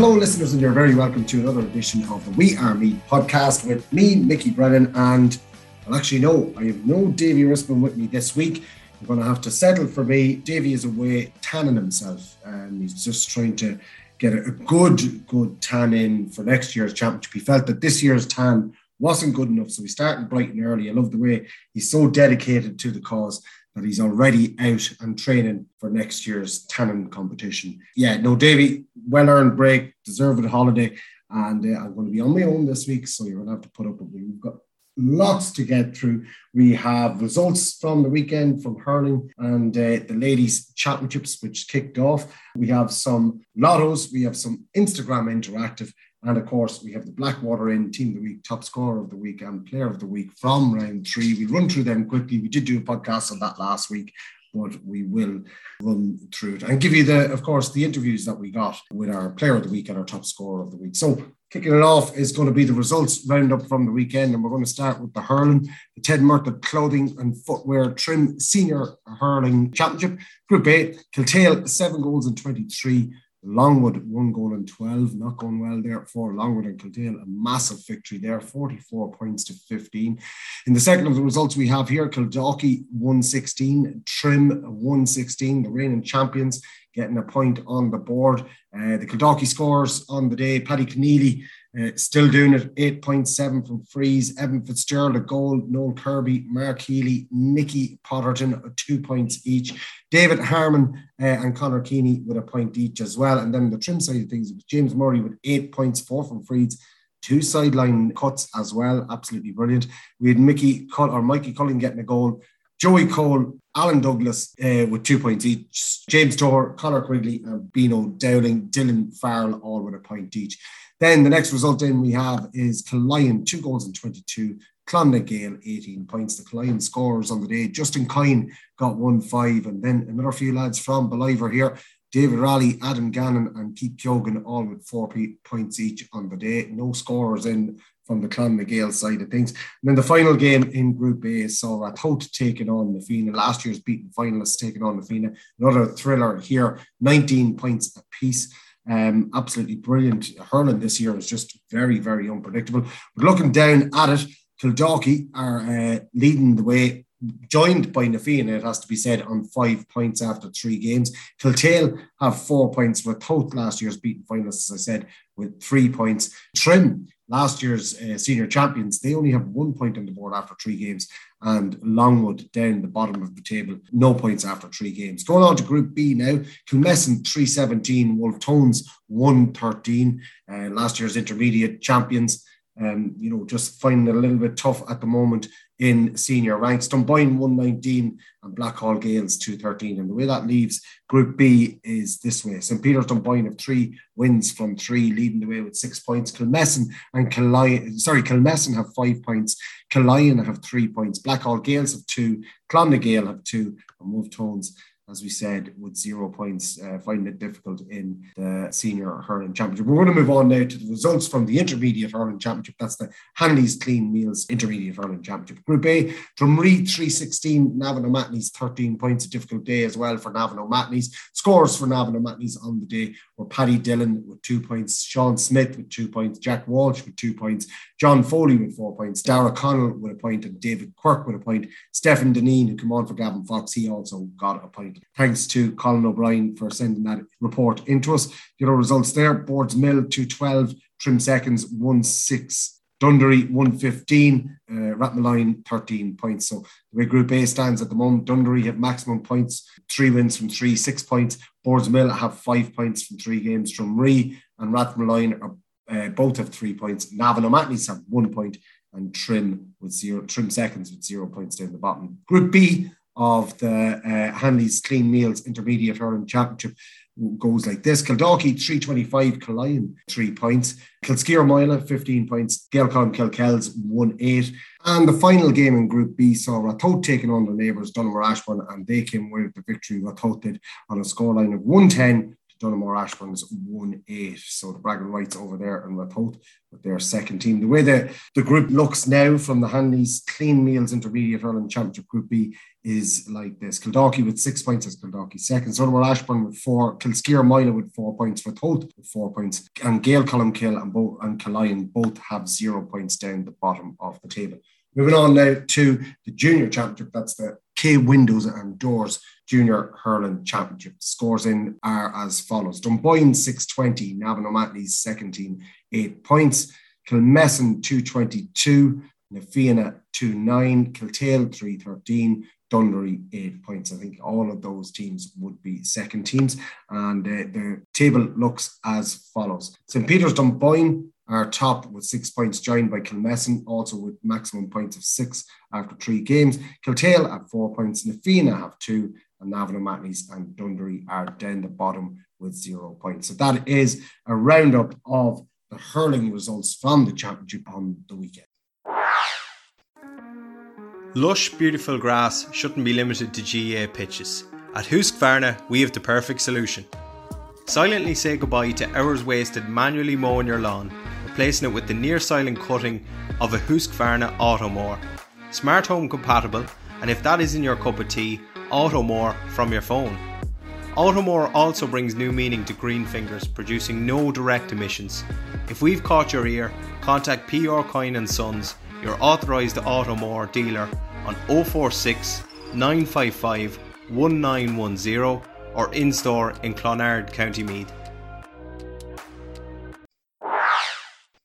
Hello, listeners, and you're very welcome to another edition of the We Are Meath podcast with me, Mickey Brennan. And well, actually, no, I have no Davy Rispin with me this week. You're going to have to settle for me. Davy is away tanning himself, and he's just trying to get a good, good tan in for next year's championship. He felt that this year's tan wasn't good enough, so he started bright and early. I love the way he's so dedicated to the cause that he's already out and training for next year's tanning competition. Yeah, no, Davy, well earned break, deserved holiday, and uh, I'm going to be on my own this week, so you're going to have to put up with me. We've got lots to get through. We have results from the weekend from hurling and uh, the ladies' championships, which kicked off. We have some lottos, we have some Instagram interactive, and of course, we have the Blackwater Inn Team of the Week, Top Scorer of the Week, and Player of the Week from round three. We run through them quickly. We did do a podcast on that last week, but we will run through it and give you the, of course, the interviews that we got with our Player of the Week and our Top Scorer of the Week. So kicking it off is going to be the results roundup from the weekend, and we're going to start with the hurling, the Ted Murtagh Clothing and Footwear Trim Senior Hurling Championship, Group A, Kiltale seven goals and twenty three. Longwood, one goal and 12, not going well there for Longwood and Kiltale. A massive victory there, 44 points to 15. In the second of the results we have here, Kildalkey 116, Trim 116, the reigning champions getting a point on the board. Uh, the Kildalkey scores on the day, Paddy Keneally uh, still doing it, 8.7 from frees, Evan Fitzgerald a goal, Noel Kirby, Mark Healy, Nicky Potterton, uh, two points each. David Harmon uh, and Connor Keeney with a point each as well. And then the trim side of things, James Murray with eight points, four from frees, two sideline cuts as well. Absolutely brilliant. We had Mickey Cull or Mikey Cullen getting a goal. Joey Cole, Alan Douglas uh, with two points each, James Torr, Connor Quigley, and Bino Dowling, Dylan Farrell, all with a point each. Then the next result in we have is Killyon, two goals and 22. Clonagale, 18 points. The Killyon scorers on the day. Justin Kine got one five. And then another few lads from Ballivor here. David Raleigh, Adam Gannon, and Keith Kyogan all with four points each on the day. No scorers in from the Clonagale side of things. And then the final game in Group A saw Ratoath taking on Fianna. Last year's beaten finalists taking on Fianna. Another thriller here, 19 points apiece. Um, absolutely brilliant. Hurling this year is just very, very unpredictable. But looking down at it, Kildalkey are uh, leading the way, joined by Na Fianna, it has to be said, on five points after three games. Kiltale have four points, with both last year's beaten finalists, as I said, with three points. Trim last year's uh, senior champions, they only have one point on the board after three games, and Longwood down the bottom of the table, no points after three games. Going on to Group B now, Kilmessan 317, Wolf Tones 113, uh, last year's intermediate champions. Um, you know, just finding it a little bit tough at the moment in senior ranks. Dunboyne 119 and Blackhall Gaels 213. And the way that leaves Group B is this way. St. Peter's Dunboyne have three wins from three, leading the way with six points. Kilmessan and Killyon, sorry, Kilmessan have five points. Killyon have three points. Blackhall Gaels have two. Clonagale have two. And Wolf Tones as we said, with zero points, uh, finding it difficult in the senior hurling championship. We're going to move on now to the results from the intermediate hurling championship. That's the Hanley's Clean Meals intermediate hurling championship. Group A, Drumree 316, Navan O'Mahony's 13 points, a difficult day as well for Navan O'Mahony's. Scores for Navan O'Mahony's on the day were Paddy Dillon with two points, Sean Smith with two points, Jack Walsh with two points, John Foley with four points, Dara Connell with a point, and David Quirk with a point. Stephen Deneen, who came on for Gavin Fox, he also got a point Thanks to Colin O'Brien for sending that report into us. The other results there Boardsmill 212, Trim Seconds 1 6. Dunderry 115, uh, Rathmolyon 13 points. So the way Group A stands at the moment, Dunderry have maximum points, three wins from three, six points. Boardsmill have five points from three games. Drumree and Rathmolyon are uh, both have three points. Navan O'Mahony's have one point, and Trim with zero, Trim seconds with zero points down the bottom. Group B of the uh, Hanley's Clean Meals Intermediate Hurling Championship goes like this. Kildalkey 325, Killyon 3 points, Moyla 15 points, Gaelcon Kilkells 1 8. And the final game in Group B saw Ratoath taking on the neighbours, Donaghmore Ashbourne, and they came away with the victory. Ratoath did on a scoreline of 110 Donaghmore Ashbourne's 1 8. So the Bragging Rights over there and Ratoath with their second team. The way the, the group looks now from the Hanley's Clean Meals Intermediate Hurling Championship Group B is like this. Kildalkey with six points as Kildalkey second. Donaghmore Ashbourne with four. Kilskeer Moyla with four points. Ratoath with four points. And Gaelcolmcille and, both, and Killyon both have zero points down the bottom of the table. Moving on now to the junior championship. That's the K Windows and Doors Junior Hurling Championship. Scores in are as follows. Dunboyne 620, Navan O'Mahony's second team, eight points. Kilmessan 222, Na Fianna 29, Kiltale 313, Dunderry eight points. I think all of those teams would be second teams. And uh, the table looks as follows St. Peter's Dunboyne are top with six points, joined by Kilmessan, also with maximum points of six after three games. Kiltale have four points, Na Fianna have two, and Navan O'Mahony's and Dunderry are down the bottom with zero points. So that is a roundup of the hurling results from the championship on the weekend. Lush, beautiful grass shouldn't be limited to GAA pitches. At Husqvarna, we have the perfect solution. Silently say goodbye to hours wasted manually mowing your lawn, replacing it with the near silent cutting of a Husqvarna Automower. Smart home compatible, and if that isn't your cup of tea, Automower from your phone. Automower also brings new meaning to green fingers, producing no direct emissions. If we've caught your ear, contact PR Coyne and Sons, your authorised Automower dealer, on 046 955 1910 or in store in Clonard, County Meath.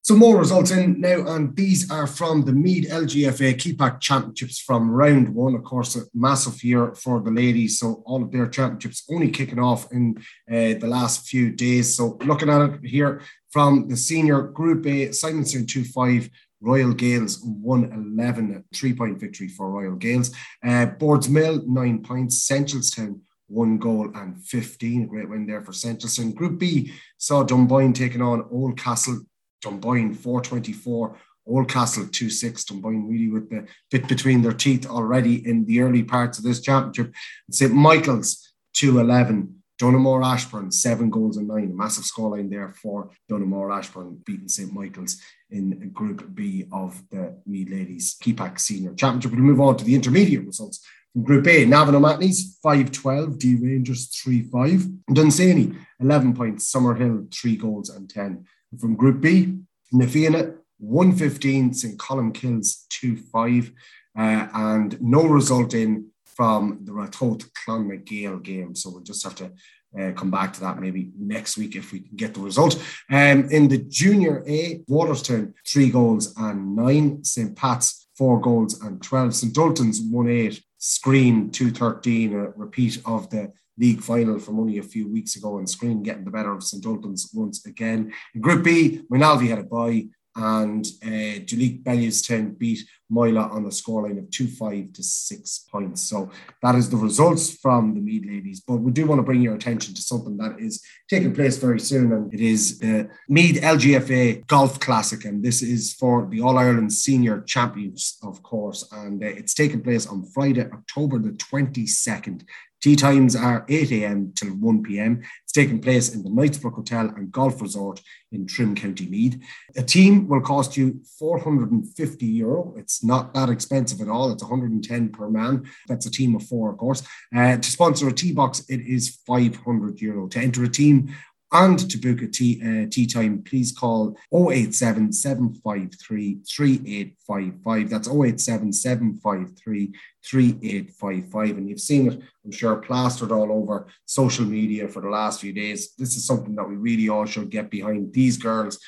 Some more results in now, and these are from the Meath LGFA Kepak Championships from round one. Of course, a massive year for the ladies, so all of their championships only kicking off in uh, the last few days. So, looking at it here from the senior Group A, Simonstown 2 5, Royal Gaels 111, a three point victory for Royal Gaels. Uh, Boardsmill, nine points. Centralstown, one goal and 15. A great win there for Centralstown. Group B saw Dunboyne taking on Oldcastle Dunboyne 424, Oldcastle 2 6. Dunboyne really with the bit between their teeth already in the early parts of this championship. St Michael's 211. Donaghmore Ashbourne, seven goals and nine. A massive scoreline there for Donaghmore Ashbourne, beating St. Michael's in Group B of the Meath Ladies Kepak Senior Championship. We'll move on to the intermediate results. From Group A, Navan O'Mahony's 5-12, D Rangers 3-5. Dunsany, 11 points, Summerhill, 3 goals and 10. From Group B, Na Fianna 115, St. Columkills 2 5, uh, and no result in from the Ratoath Clonmacgael game. So we'll just have to uh, come back to that maybe next week if we can get the result. Um, in the Junior A, Waterstown, three goals and nine. St. Pat's, four goals and 12. St. Dalton's, 1 8. Skryne, 213, a repeat of the league final from only a few weeks ago, and Screen getting the better of St Albans once again. In Group B, Moynalvey had a bye, and uh, Duleek Bellewstown beat Moyla on a scoreline of 2 5 to 6 points. So that is the results from the Meath ladies. But we do want to bring your attention to something that is taking place very soon, and it is the Meath LGFA Golf Classic. And this is for the All Ireland Senior Champions, of course. And uh, it's taking place on Friday, October the 22nd. Tee times are 8 a.m. till 1 p.m. It's taking place in the Knightsbrook Hotel and Golf Resort in Trim, County Meath. A team will cost you 450 euro. It's not that expensive at all. It's 110 per man. That's a team of four, of course. Uh, to sponsor a tee box, it is 500 euro. To enter a team and to book a tee, uh, tee time, please call 087 753 3855. That's 087 753 3855. And you've seen it, I'm sure, plastered all over social media for the last few days. This is something that we really all should get behind. These girls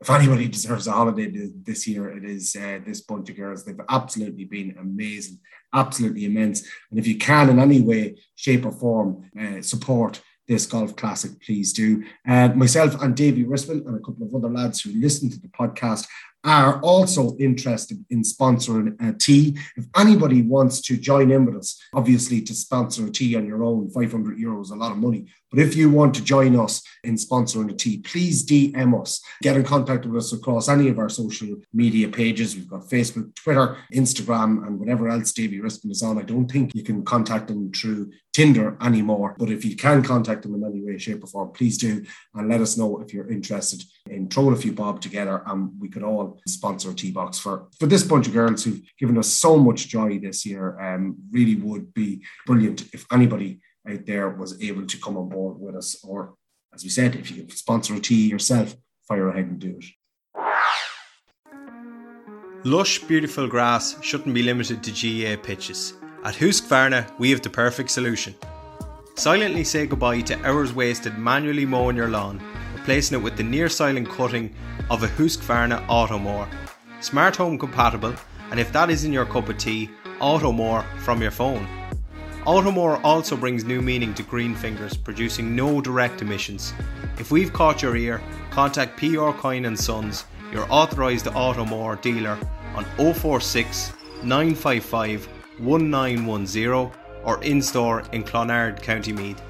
if anybody deserves a holiday this year, it is uh, this bunch of girls. They've absolutely been amazing, absolutely immense. And if you can, in any way, shape, or form, uh, support this golf classic, please do. Uh, myself and Davy Rispin and a couple of other lads who listen to the podcast are also interested in sponsoring a tee. If anybody wants to join in with us, obviously to sponsor a tee on your own, 500 euros, a lot of money. But if you want to join us in sponsoring a tee, please DM us. Get in contact with us across any of our social media pages. We've got Facebook, Twitter, Instagram, and whatever else Davy Rispin is on. I don't think you can contact them through Tinder anymore. But if you can contact them in any way, shape, or form, please do. And let us know if you're interested in throwing a few bob together and we could all sponsor a tee box for, for this bunch of girls who've given us so much joy this year. Um, really would be brilliant if anybody out there was able to come on board with us. Or, as we said, if you sponsor a tee yourself, fire ahead and do it. Lush, beautiful grass shouldn't be limited to GAA pitches. At Husqvarna, we have the perfect solution. Silently say goodbye to hours wasted manually mowing your lawn, replacing it with the near silent cutting of a Husqvarna Automower. Smart home compatible, and if that isn't your cup of tea, Automower from your phone. Automower also brings new meaning to green fingers, producing no direct emissions. If we've caught your ear, contact PR Coyne and Sons, your authorised Automower dealer on 046 955 1910 or in store in Clonard, County Meath.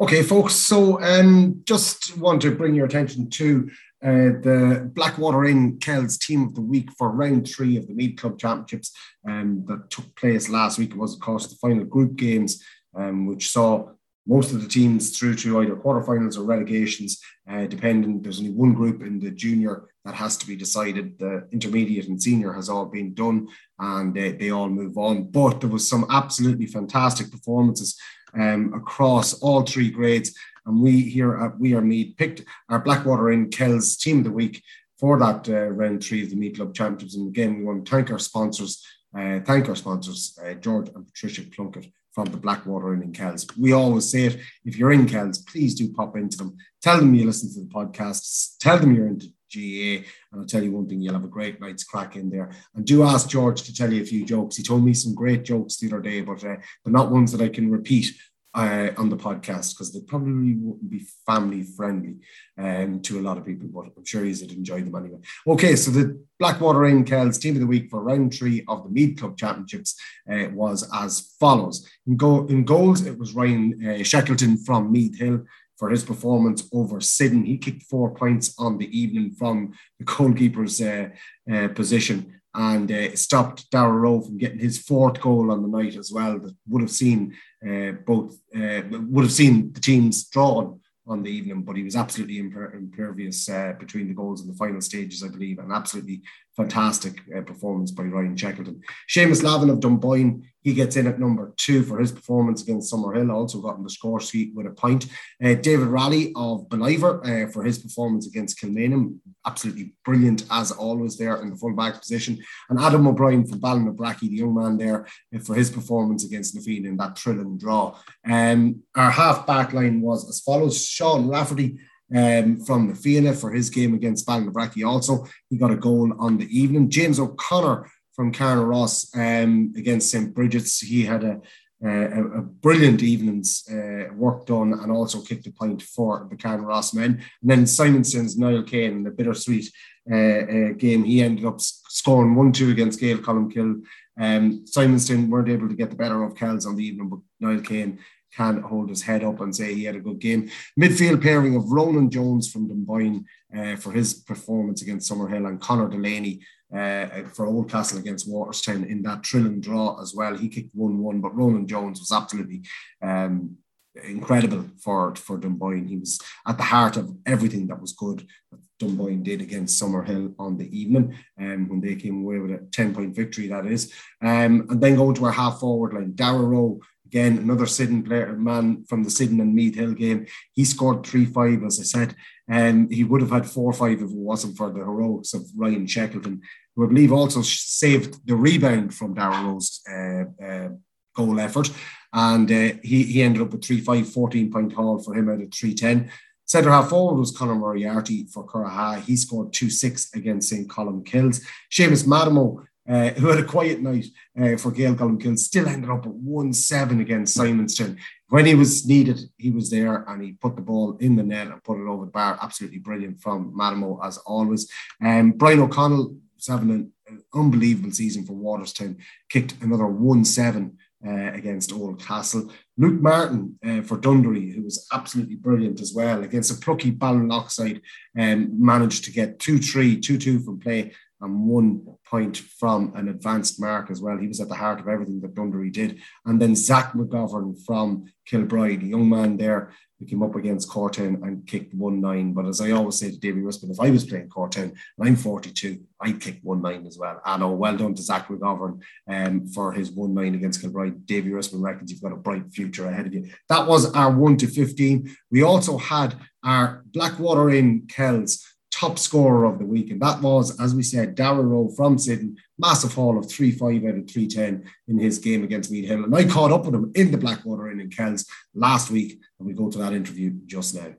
Okay, folks. So, um, just want to bring your attention to uh, the Blackwater Inn Kells Team of the Week for round three of the Meath Club Championships um, that took place last week. It was, of course, the final group games, um, which saw most of the teams through to either quarterfinals or relegations, uh, depending. There's only one group in the junior that has to be decided. The intermediate and senior has all been done, and they, they all move on. But there was some absolutely fantastic performances um, across all three grades. And we here at We Are Meath picked our Blackwater Inn Kells Team of the Week for that uh, round three of the Meath Club Championships. And again, we want to thank our sponsors, uh, thank our sponsors, uh, George and Patricia Plunkett from the Blackwater Inn in Kells. We always say it. If you're in Kells, please do pop into them. Tell them you listen to the podcasts. Tell them you're into GAA. And I'll tell you one thing, you'll have a great night's crack in there. And do ask George to tell you a few jokes. He told me some great jokes the other day, but uh, they're not ones that I can repeat uh, on the podcast because they probably wouldn't be family friendly um, to a lot of people, but I'm sure you'd enjoy them anyway. Okay, so the Blackwater Inn Kells team of the week for round three of the Meath Club Championships uh, was as follows. In, go- in goals, it was Ryan uh, Shackleton from Meath Hill for his performance over Syddan. He kicked four points on the evening from the goalkeeper's uh, uh, position and uh, stopped Darragh Rowe from getting his fourth goal on the night as well. That would have seen uh, both uh, would have seen the teams drawn on the evening, but he was absolutely imper- impervious uh, between the goals in the final stages, I believe, and absolutely fantastic uh, performance by Ryan Shackleton. Seamus Lavin of Dunboyne, he gets in at number two for his performance against Summerhill, also got in the score sheet with a point. Uh, David Raleigh of Ballivor uh, for his performance against Kilmainham, absolutely brilliant as always there in the full back position. And Adam O'Brien from Ballinabrackey, the young man there, uh, for his performance against Na Fianna in that thrilling draw. Um, our half back line was as follows Sean Lafferty um, from the Fianna for his game against Ballinabrackey. Also, he got a goal on the evening. James O'Connor from Carnaross um, against St. Bridget's. He had a, a, a brilliant evening's uh, work done and also kicked a point for the Carnaross men. And then Simonstown's Niall Kane in the bittersweet uh, uh, game, he ended up scoring 1 2 against Gael Colmcille. Um, Simonstown weren't able to get the better of Kells on the evening, but Niall Kane can hold his head up and say he had a good game. Midfield pairing of Ronan Jones from Dunboyne uh, for his performance against Summerhill and Connor Delaney uh, for Oldcastle against Waterstown in that thrilling draw as well. He kicked 1 1, but Ronan Jones was absolutely um, incredible for, for Dunboyne. He was at the heart of everything that was good that Dunboyne did against Summerhill on the evening um, when they came away with a 10 point victory, that is. Um, and then going to our half forward line, Darragh Rowe again, another Syddan player, man from the Syddan and Meath Hill game. He scored 3 5, as I said. And um, he would have had 4 5 if it wasn't for the heroics of Ryan Shackleton, who I believe also saved the rebound from Darragh Rowe's uh, uh, goal effort. And uh, he, he ended up with 3 5, 14 point haul for him out of 310. Centre half forward was Conor Moriarty for Curraha. He scored 2 6 against St. Columkills. Seamus Madamo uh, who had a quiet night uh, for Gaelcolumbkille, still ended up at 1 7 against Simonstown. When he was needed, he was there and he put the ball in the net and put it over the bar. Absolutely brilliant from Madamo, as always. Um, Brian O'Connell was having an, an unbelievable season for Waterstown, kicked another 1 7 uh, against Oldcastle. Luke Martin uh, for Dunderry, who was absolutely brilliant as well against a plucky Ballinlough side, um, managed to get 2 3, 2 2 from play and one point from an advanced mark as well. He was at the heart of everything that Dunderry did. And then Zach McGovern from Kilbride, a young man there who came up against Cortown and kicked 1 9. But as I always say to Davy Rispin, if I was playing Cortown and I'm 42, I'd kick 1 9 as well. I know, well done to Zach McGovern um, for his 1 9 against Kilbride. Davy Rispin reckons you've got a bright future ahead of you. That was our 1 to 15. We also had our Blackwater Inn Kells top scorer of the week. And that was, as we said, Darragh Rowe from Syddan, massive haul of 3 5 out of 310 in his game against Meath Hill. And I caught up with him in the Blackwater Inn in Kells last week. And we go to that interview just now.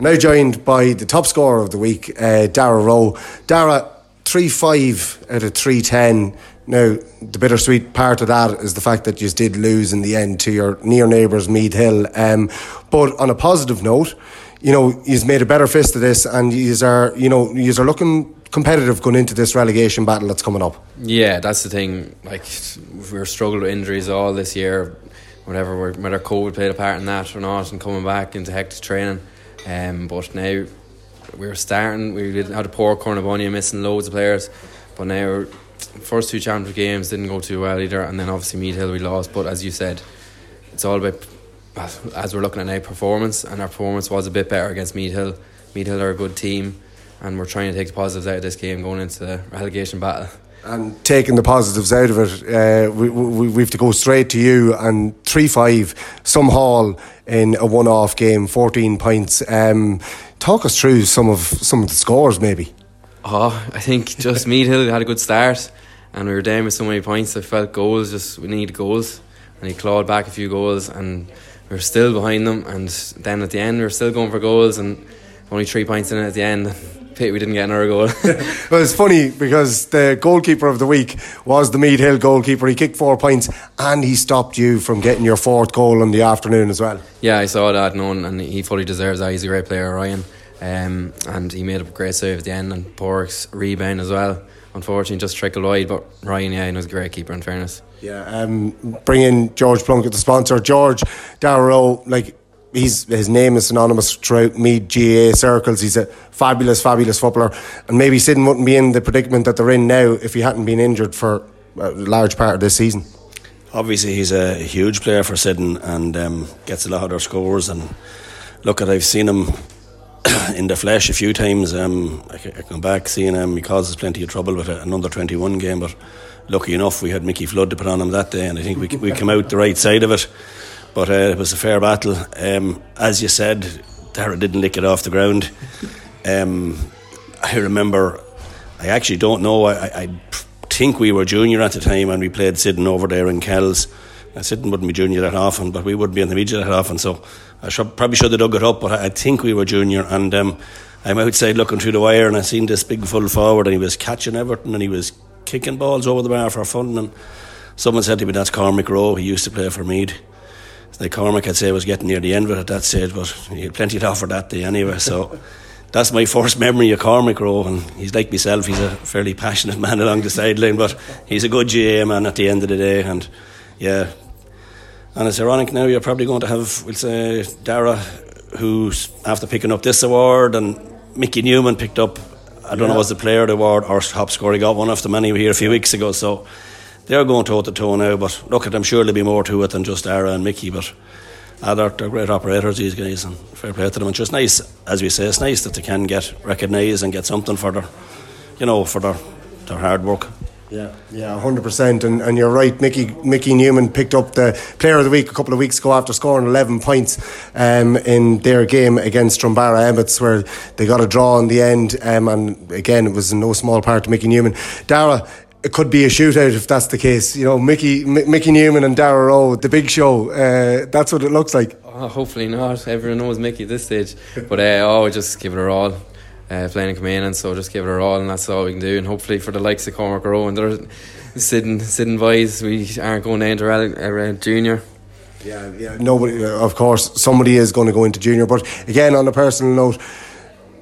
Now joined by the top scorer of the week, uh, Darragh Rowe. Darragh, 3 5 out of 310. Now, the bittersweet part of that is the fact that you did lose in the end to your near neighbours, Meath Hill. Um, but on a positive note, you know, he's made a better fist of this, and he's are, you know, he's are looking competitive going into this relegation battle that's coming up. Yeah, that's the thing. Like we're struggling with injuries all this year, whatever. Whether COVID played a part in that or not, and coming back into hectic training. Um, but now we're starting. We had a poor Cornabonia missing loads of players, but now first two championship games didn't go too well either, and then obviously Meath Hill we lost. But as you said, it's all about as we're looking at now, performance, and our performance was a bit better against Meath Hill. Meath Hill are a good team, and we're trying to take the positives out of this game going into the relegation battle. And taking the positives out of it, uh, we, we, we have to go straight to you. And 3 5, some haul in a one off game, 14 points. Um, talk us through some of some of the scores, maybe. Oh, I think just Meath Hill had a good start, and we were down with so many points. I felt goals, just we need goals. And he clawed back a few goals, and we were still behind them, and then at the end we were still going for goals, and only three points in it at the end. Pity we didn't get another goal. well, it's funny because the goalkeeper of the week was the Meath Hill goalkeeper. He kicked four points and he stopped you from getting your fourth goal in the afternoon as well. Yeah, I saw that, known, and he fully deserves that. He's a great player, Ryan. Um, and he made a great save at the end, and Pork's rebound as well. Unfortunately, just trickled wide, but Ryan, yeah, he was a great keeper, in fairness. Yeah, um, bring in George Plunkett, the sponsor. George Darrow, like he's his name is synonymous throughout Meath GAA circles. He's a fabulous, fabulous footballer, and maybe Syddan wouldn't be in the predicament that they're in now if he hadn't been injured for a large part of this season. Obviously, he's a huge player for Syddan and um, gets a lot of their scores. And look, at I've seen him in the flesh a few times. Um, I, I come back seeing him. He causes plenty of trouble with another twenty one game, but lucky enough, we had Mickey Flood to put on him that day, and I think we we came out the right side of it. But uh, it was a fair battle. Um, as you said, Darragh didn't lick it off the ground. Um, I remember, I actually don't know. I, I, think we were junior at the time, and we played Syddan over there in Kells. Syddan wouldn't be junior that often, but we wouldn't be in the media that often. So I should, probably should have dug it up, but I, I think we were junior, and um, I'm outside looking through the wire, and I seen this big full forward, and he was catching everything, and he was kicking balls over the bar for fun. And someone said to me, "That's Cormac Rowe. He used to play for Meath. Like Cormac, I'd say, was getting near the end of it at that stage, but he had plenty to offer that day anyway. So that's my first memory of Cormac Rowe, and he's like myself. He's a fairly passionate man along the sideline, but he's a good GAA man at the end of the day. And yeah, and it's ironic now. You're probably going to have, we'll say, Dara, who's after picking up this award, and Mickey Newman picked up I don't yeah. know was the player of the award or top scorer. He got one of them anyway here a few weeks ago. So they're going toe to toe now. But look at them, sure there'll be more to it than just Ara and Mickey. But uh, they're, they're great operators, these guys, and fair play to them. It's just nice, as we say, it's nice that they can get recognised and get something for their, you know, for their, their hard work. Yeah, yeah, hundred percent. And and you're right. Mickey Mickey Newman picked up the Player of the Week a couple of weeks ago after scoring eleven points um, in their game against Drumbaragh Emmets, where they got a draw in the end. Um, and again, it was in no small part to Mickey Newman. Dara, it could be a shootout if that's the case. You know, Mickey M- Mickey Newman and Dara Rowe, the big show. Uh, that's what it looks like. Oh, hopefully not. Everyone knows Mickey at this stage, but uh, oh, just give it a all uh, playing and so just give it a roll, and that's all we can do. And hopefully for the likes of Cormac Rowe and they're sitting sitting boys, we aren't going to uh, junior. Yeah, yeah. Nobody, of course, somebody is going to go into junior. But again, on a personal note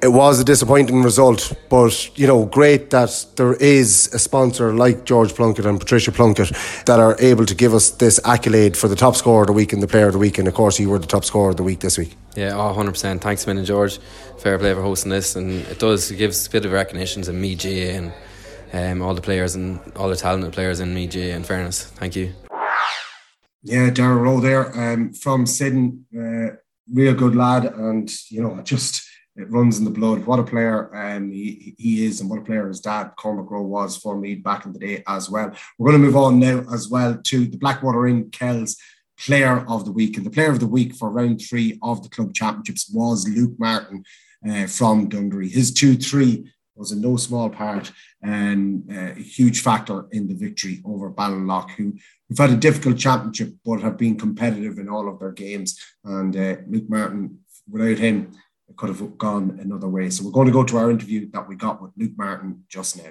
it was a disappointing result, but you know, great that there is a sponsor like George Plunkett and Patricia Plunkett that are able to give us this accolade for the top scorer of the week and the player of the week. And of course, you were the top scorer of the week this week. Yeah, oh, 100%. Thanks, Min and George. Fair play for hosting this, and it does it gives a bit of recognition to Meath, GAA, and um, all the players and all the talented players in Meath, GAA. In fairness, thank you. Yeah, Darragh Rowe there um, from Syddan, uh, real good lad, and you know, just it runs in the blood. What a player um, he, he is, and what a player his dad, Cormac Rowe, was for Meath back in the day as well. We're going to move on now as well to the Blackwater Inn Kells Player of the Week. And the Player of the Week for round three of the club championships was Luke Martin uh, from Dunderry. His 2 3 was in no small part and uh, a huge factor in the victory over Ballinlough, who, who've had a difficult championship but have been competitive in all of their games. And uh, Luke Martin, without him, it could have gone another way. So we're going to go to our interview that we got with Luke Martin just now.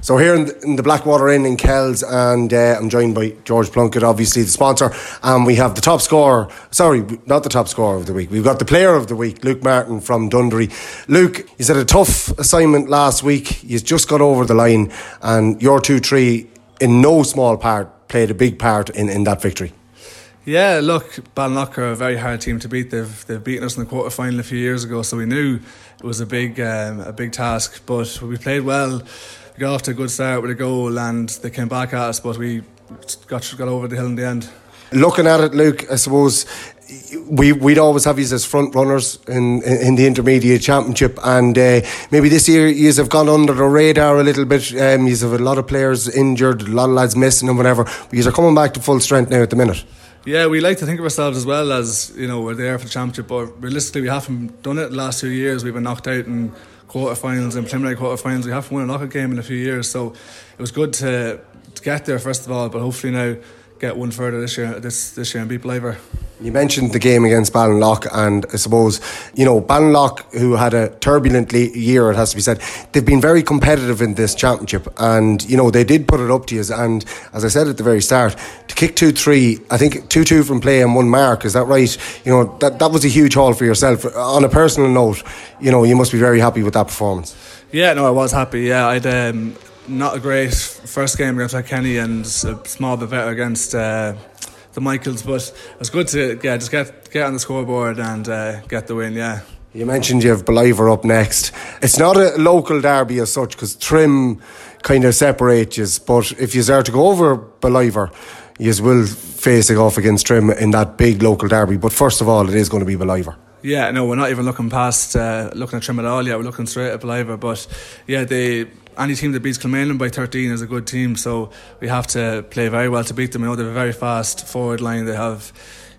So here in the, in the, Blackwater Inn in Kells, and uh, I'm joined by George Plunkett, obviously the sponsor, and we have the top scorer. Sorry, not the top scorer of the week. We've got the player of the week, Luke Martin from Dunderry. Luke, you had a tough assignment last week. You just got over the line, and your two three, in no small part, played a big part in, in that victory. Yeah, look, Ballinlough are a very hard team to beat. They've they've beaten us in the quarter final a few years ago, so we knew it was a big um, a big task. But we played well. We got off to a good start with a goal, and they came back at us, but we got got over the hill in the end. Looking at it, Luke, I suppose we we'd always have you as front runners in in the intermediate championship, and uh, maybe this year you have gone under the radar a little bit. Um, you have a lot of players injured, a lot of lads missing, and whatever. But you are coming back to full strength now at the minute. Yeah, we like to think of ourselves as well as you know we're there for the championship, but realistically we haven't done it the last two years. We've been knocked out in quarterfinals and preliminary quarterfinals. We haven't won a knockout game in a few years, so it was good to, to get there first of all. But hopefully now get one further this year, this this year and beat Ballivor. You mentioned the game against Ballinlough, and I suppose you know Ballinlough, who had a turbulent year, it has to be said, they've been very competitive in this championship, and you know they did put it up to you. And as I said at the very start, to kick two three, I think two two from play and one mark, is that right? You know that that was a huge haul for yourself. On a personal note, you know you must be very happy with that performance. Yeah, no, I was happy. Yeah, I'd um, not a great first game against Kenny and a small bit better against. Uh, the Michaels, but it was good to yeah, just get get on the scoreboard and uh, get the win. Yeah. You mentioned you have Ballivor up next. It's not a local derby as such because Trim kind of separates you, but if you start to go over Ballivor, you will face it off against Trim in that big local derby. But first of all, it is going to be Ballivor. Yeah, no, we're not even looking past uh, looking at Trim at all yet. We're looking straight at Ballivor, but yeah, they any team that beats Kilmainham by 13 is a good team. So we have to play very well to beat them. You know, they have a very fast forward line. They have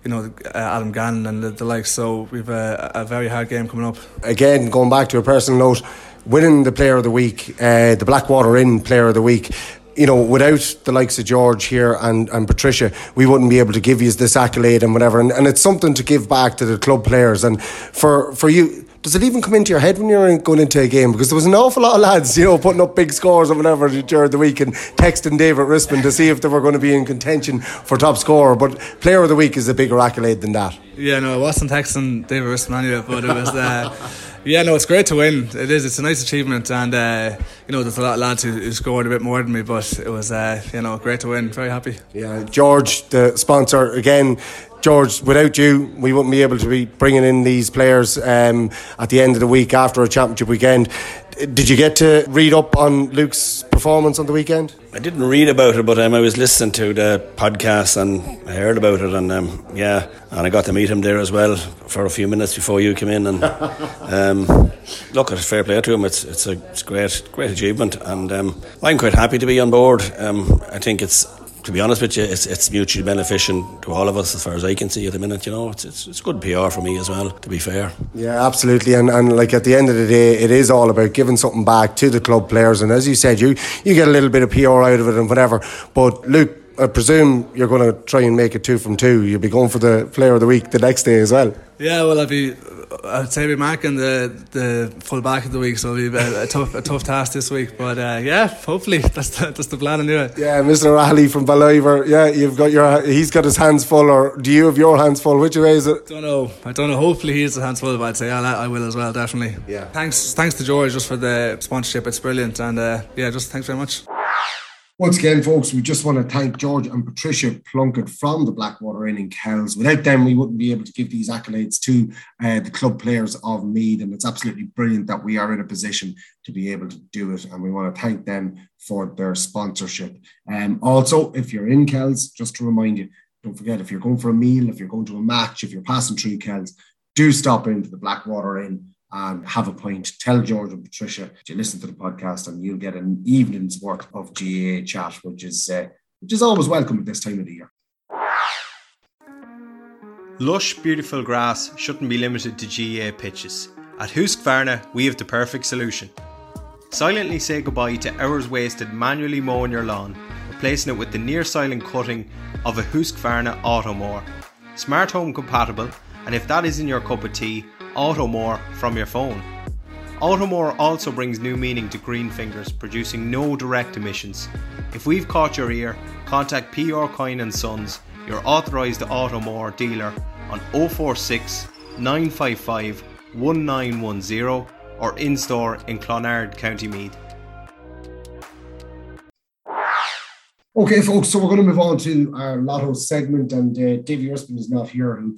you know, uh, Adam Gannon and the, the like. So we've a, a, very hard game coming up. Again, going back to a personal note, winning the Player of the Week, uh, the Blackwater Inn Player of the Week. You know, without the likes of George here and, and Patricia, we wouldn't be able to give you this accolade and whatever. And, and it's something to give back to the club players. And for, for you, does it even come into your head when you're going into a game? Because there was an awful lot of lads, you know, putting up big scores or whatever during the week and texting David Rispin to see if they were going to be in contention for top scorer. But player of the week is a bigger accolade than that. Yeah, no, I wasn't texting David Rispin anyway, but it was. Uh, yeah, no, it's great to win. It is. It's a nice achievement, and uh, you know, there's a lot of lads who, who, scored a bit more than me, but it was, uh, you know, great to win. Very happy. Yeah, George, the sponsor, again, George, without you, we wouldn't be able to be bringing in these players um, at the end of the week after a championship weekend. Did you get to read up on Luke's performance on the weekend? I didn't read about it, but um, I was listening to the podcast and I heard about it, and um, yeah, and I got to meet him there as well for a few minutes before you came in. And um, look, it's fair play to him. It's it's a it's great great achievement, and um, I'm quite happy to be on board. Um, I think it's to be honest with you, it's, it's mutually beneficial to all of us as far as I can see at the minute. You know, it's, it's, it's good PR for me as well, to be fair. Yeah, absolutely. And, and like at the end of the day, it is all about giving something back to the club players. And as you said, you, you get a little bit of PR out of it and whatever. But Luke, I presume you're going to try and make it two from two. You'll be going for the player of the week the next day as well. Yeah, well, I'll be I'd say we're marking the the full back of the week, so it'll be a, a tough a tough task this week. But uh, yeah, hopefully that's the, that's the plan anyway. Yeah, Mr. O'Reilly from Ballivor. Yeah, you've got your he's got his hands full, or do you have your hands full? Which way is it? Don't know. I don't know. Hopefully he's his hands full, but I'd say yeah, I will as well, definitely. Yeah. Thanks, thanks to George just for the sponsorship. It's brilliant, and uh, yeah, just thanks very much. Once again, folks, we just want to thank George and Patricia Plunkett from the Blackwater Inn in Kells. Without them, we wouldn't be able to give these accolades to uh, the club players of Meath, And it's absolutely brilliant that we are in a position to be able to do it. And we want to thank them for their sponsorship. Um, also, if you're in Kells, just to remind you, don't forget if you're going for a meal, if you're going to a match, if you're passing through Kells, do stop into the Blackwater Inn and have a point. Tell George and Patricia to listen to the podcast, and you'll get an evening's worth of GAA chat, which is uh, which is always welcome at this time of the year. Lush, beautiful grass shouldn't be limited to GAA pitches. At Husqvarna, we have the perfect solution. Silently say goodbye to hours wasted manually mowing your lawn, replacing it with the near silent cutting of a Husqvarna Automower. Smart home compatible, and if that isn't your cup of tea, Automower from your phone. Automower also brings new meaning to green fingers, producing no direct emissions. If we've caught your ear, contact PR Coyne and Sons, your authorised Automower dealer on 046 955 1910 or in store in Clonard, County Meath. Okay, folks, so we're going to move on to our lotto segment, and uh, Davy Erskine is not here, who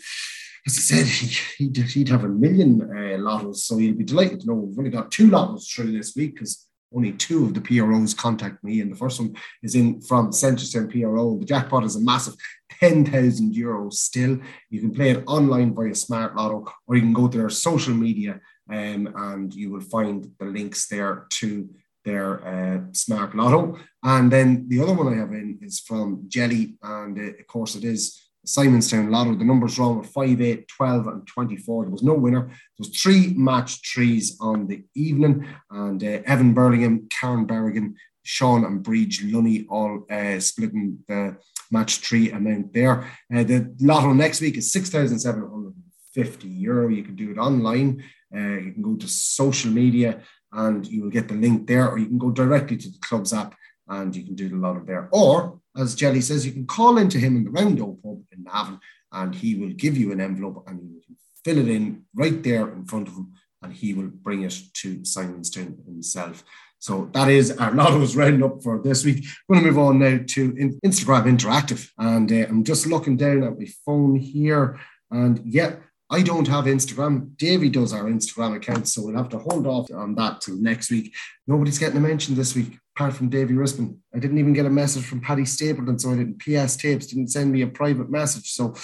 as I said, he, would he'd have a million uh, lottos, so he'll be delighted to know we've only got two lottos through this week because only two of the PROs contact me, and the first one is in from Centrestown PRO. The jackpot is a massive 10,000 euros still. You can play it online via Smart Lotto, or you can go to their social media um, and you will find the links there to their uh, Smart Lotto. And then the other one I have in is from Jelly, and uh, of course it is Simonstown Lotto. The numbers wrong were 5, 8, 12, and 24. There was no winner. There was three match trees on the evening, and uh, Evan Burlingham, Karen Berrigan, Sean and Breach Lunny all uh, splitting the match tree amount there. Uh, the lotto next week is 6,750 euro. You can do it online. Uh, you can go to social media and you will get the link there, or you can go directly to the club's app and you can do the lotto there. Or as Jelly says, you can call into him in the Roundel pub in and he will give you an envelope and you can fill it in right there in front of him and he will bring it to Simonstown himself. So that is our lotto's roundup for this week. We're going to move on now to Instagram Interactive. And uh, I'm just looking down at my phone here. And yeah, I don't have Instagram. Davey does our Instagram account, so we'll have to hold off on that till next week. Nobody's getting a mention this week apart from Davy Rispin. I didn't even get a message from Paddy Stapleton, so I didn't. PS Tapes didn't send me a private message, so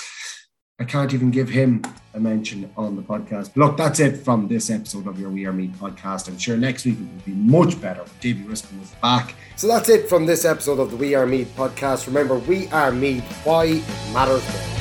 I can't even give him a mention on the podcast. Look, that's it from this episode of your We Are Meath podcast. I'm sure next week it will be much better. Davy Rispin is back. So that's it from this episode of the We Are Meath podcast. Remember, we are Meath. Why it matters more.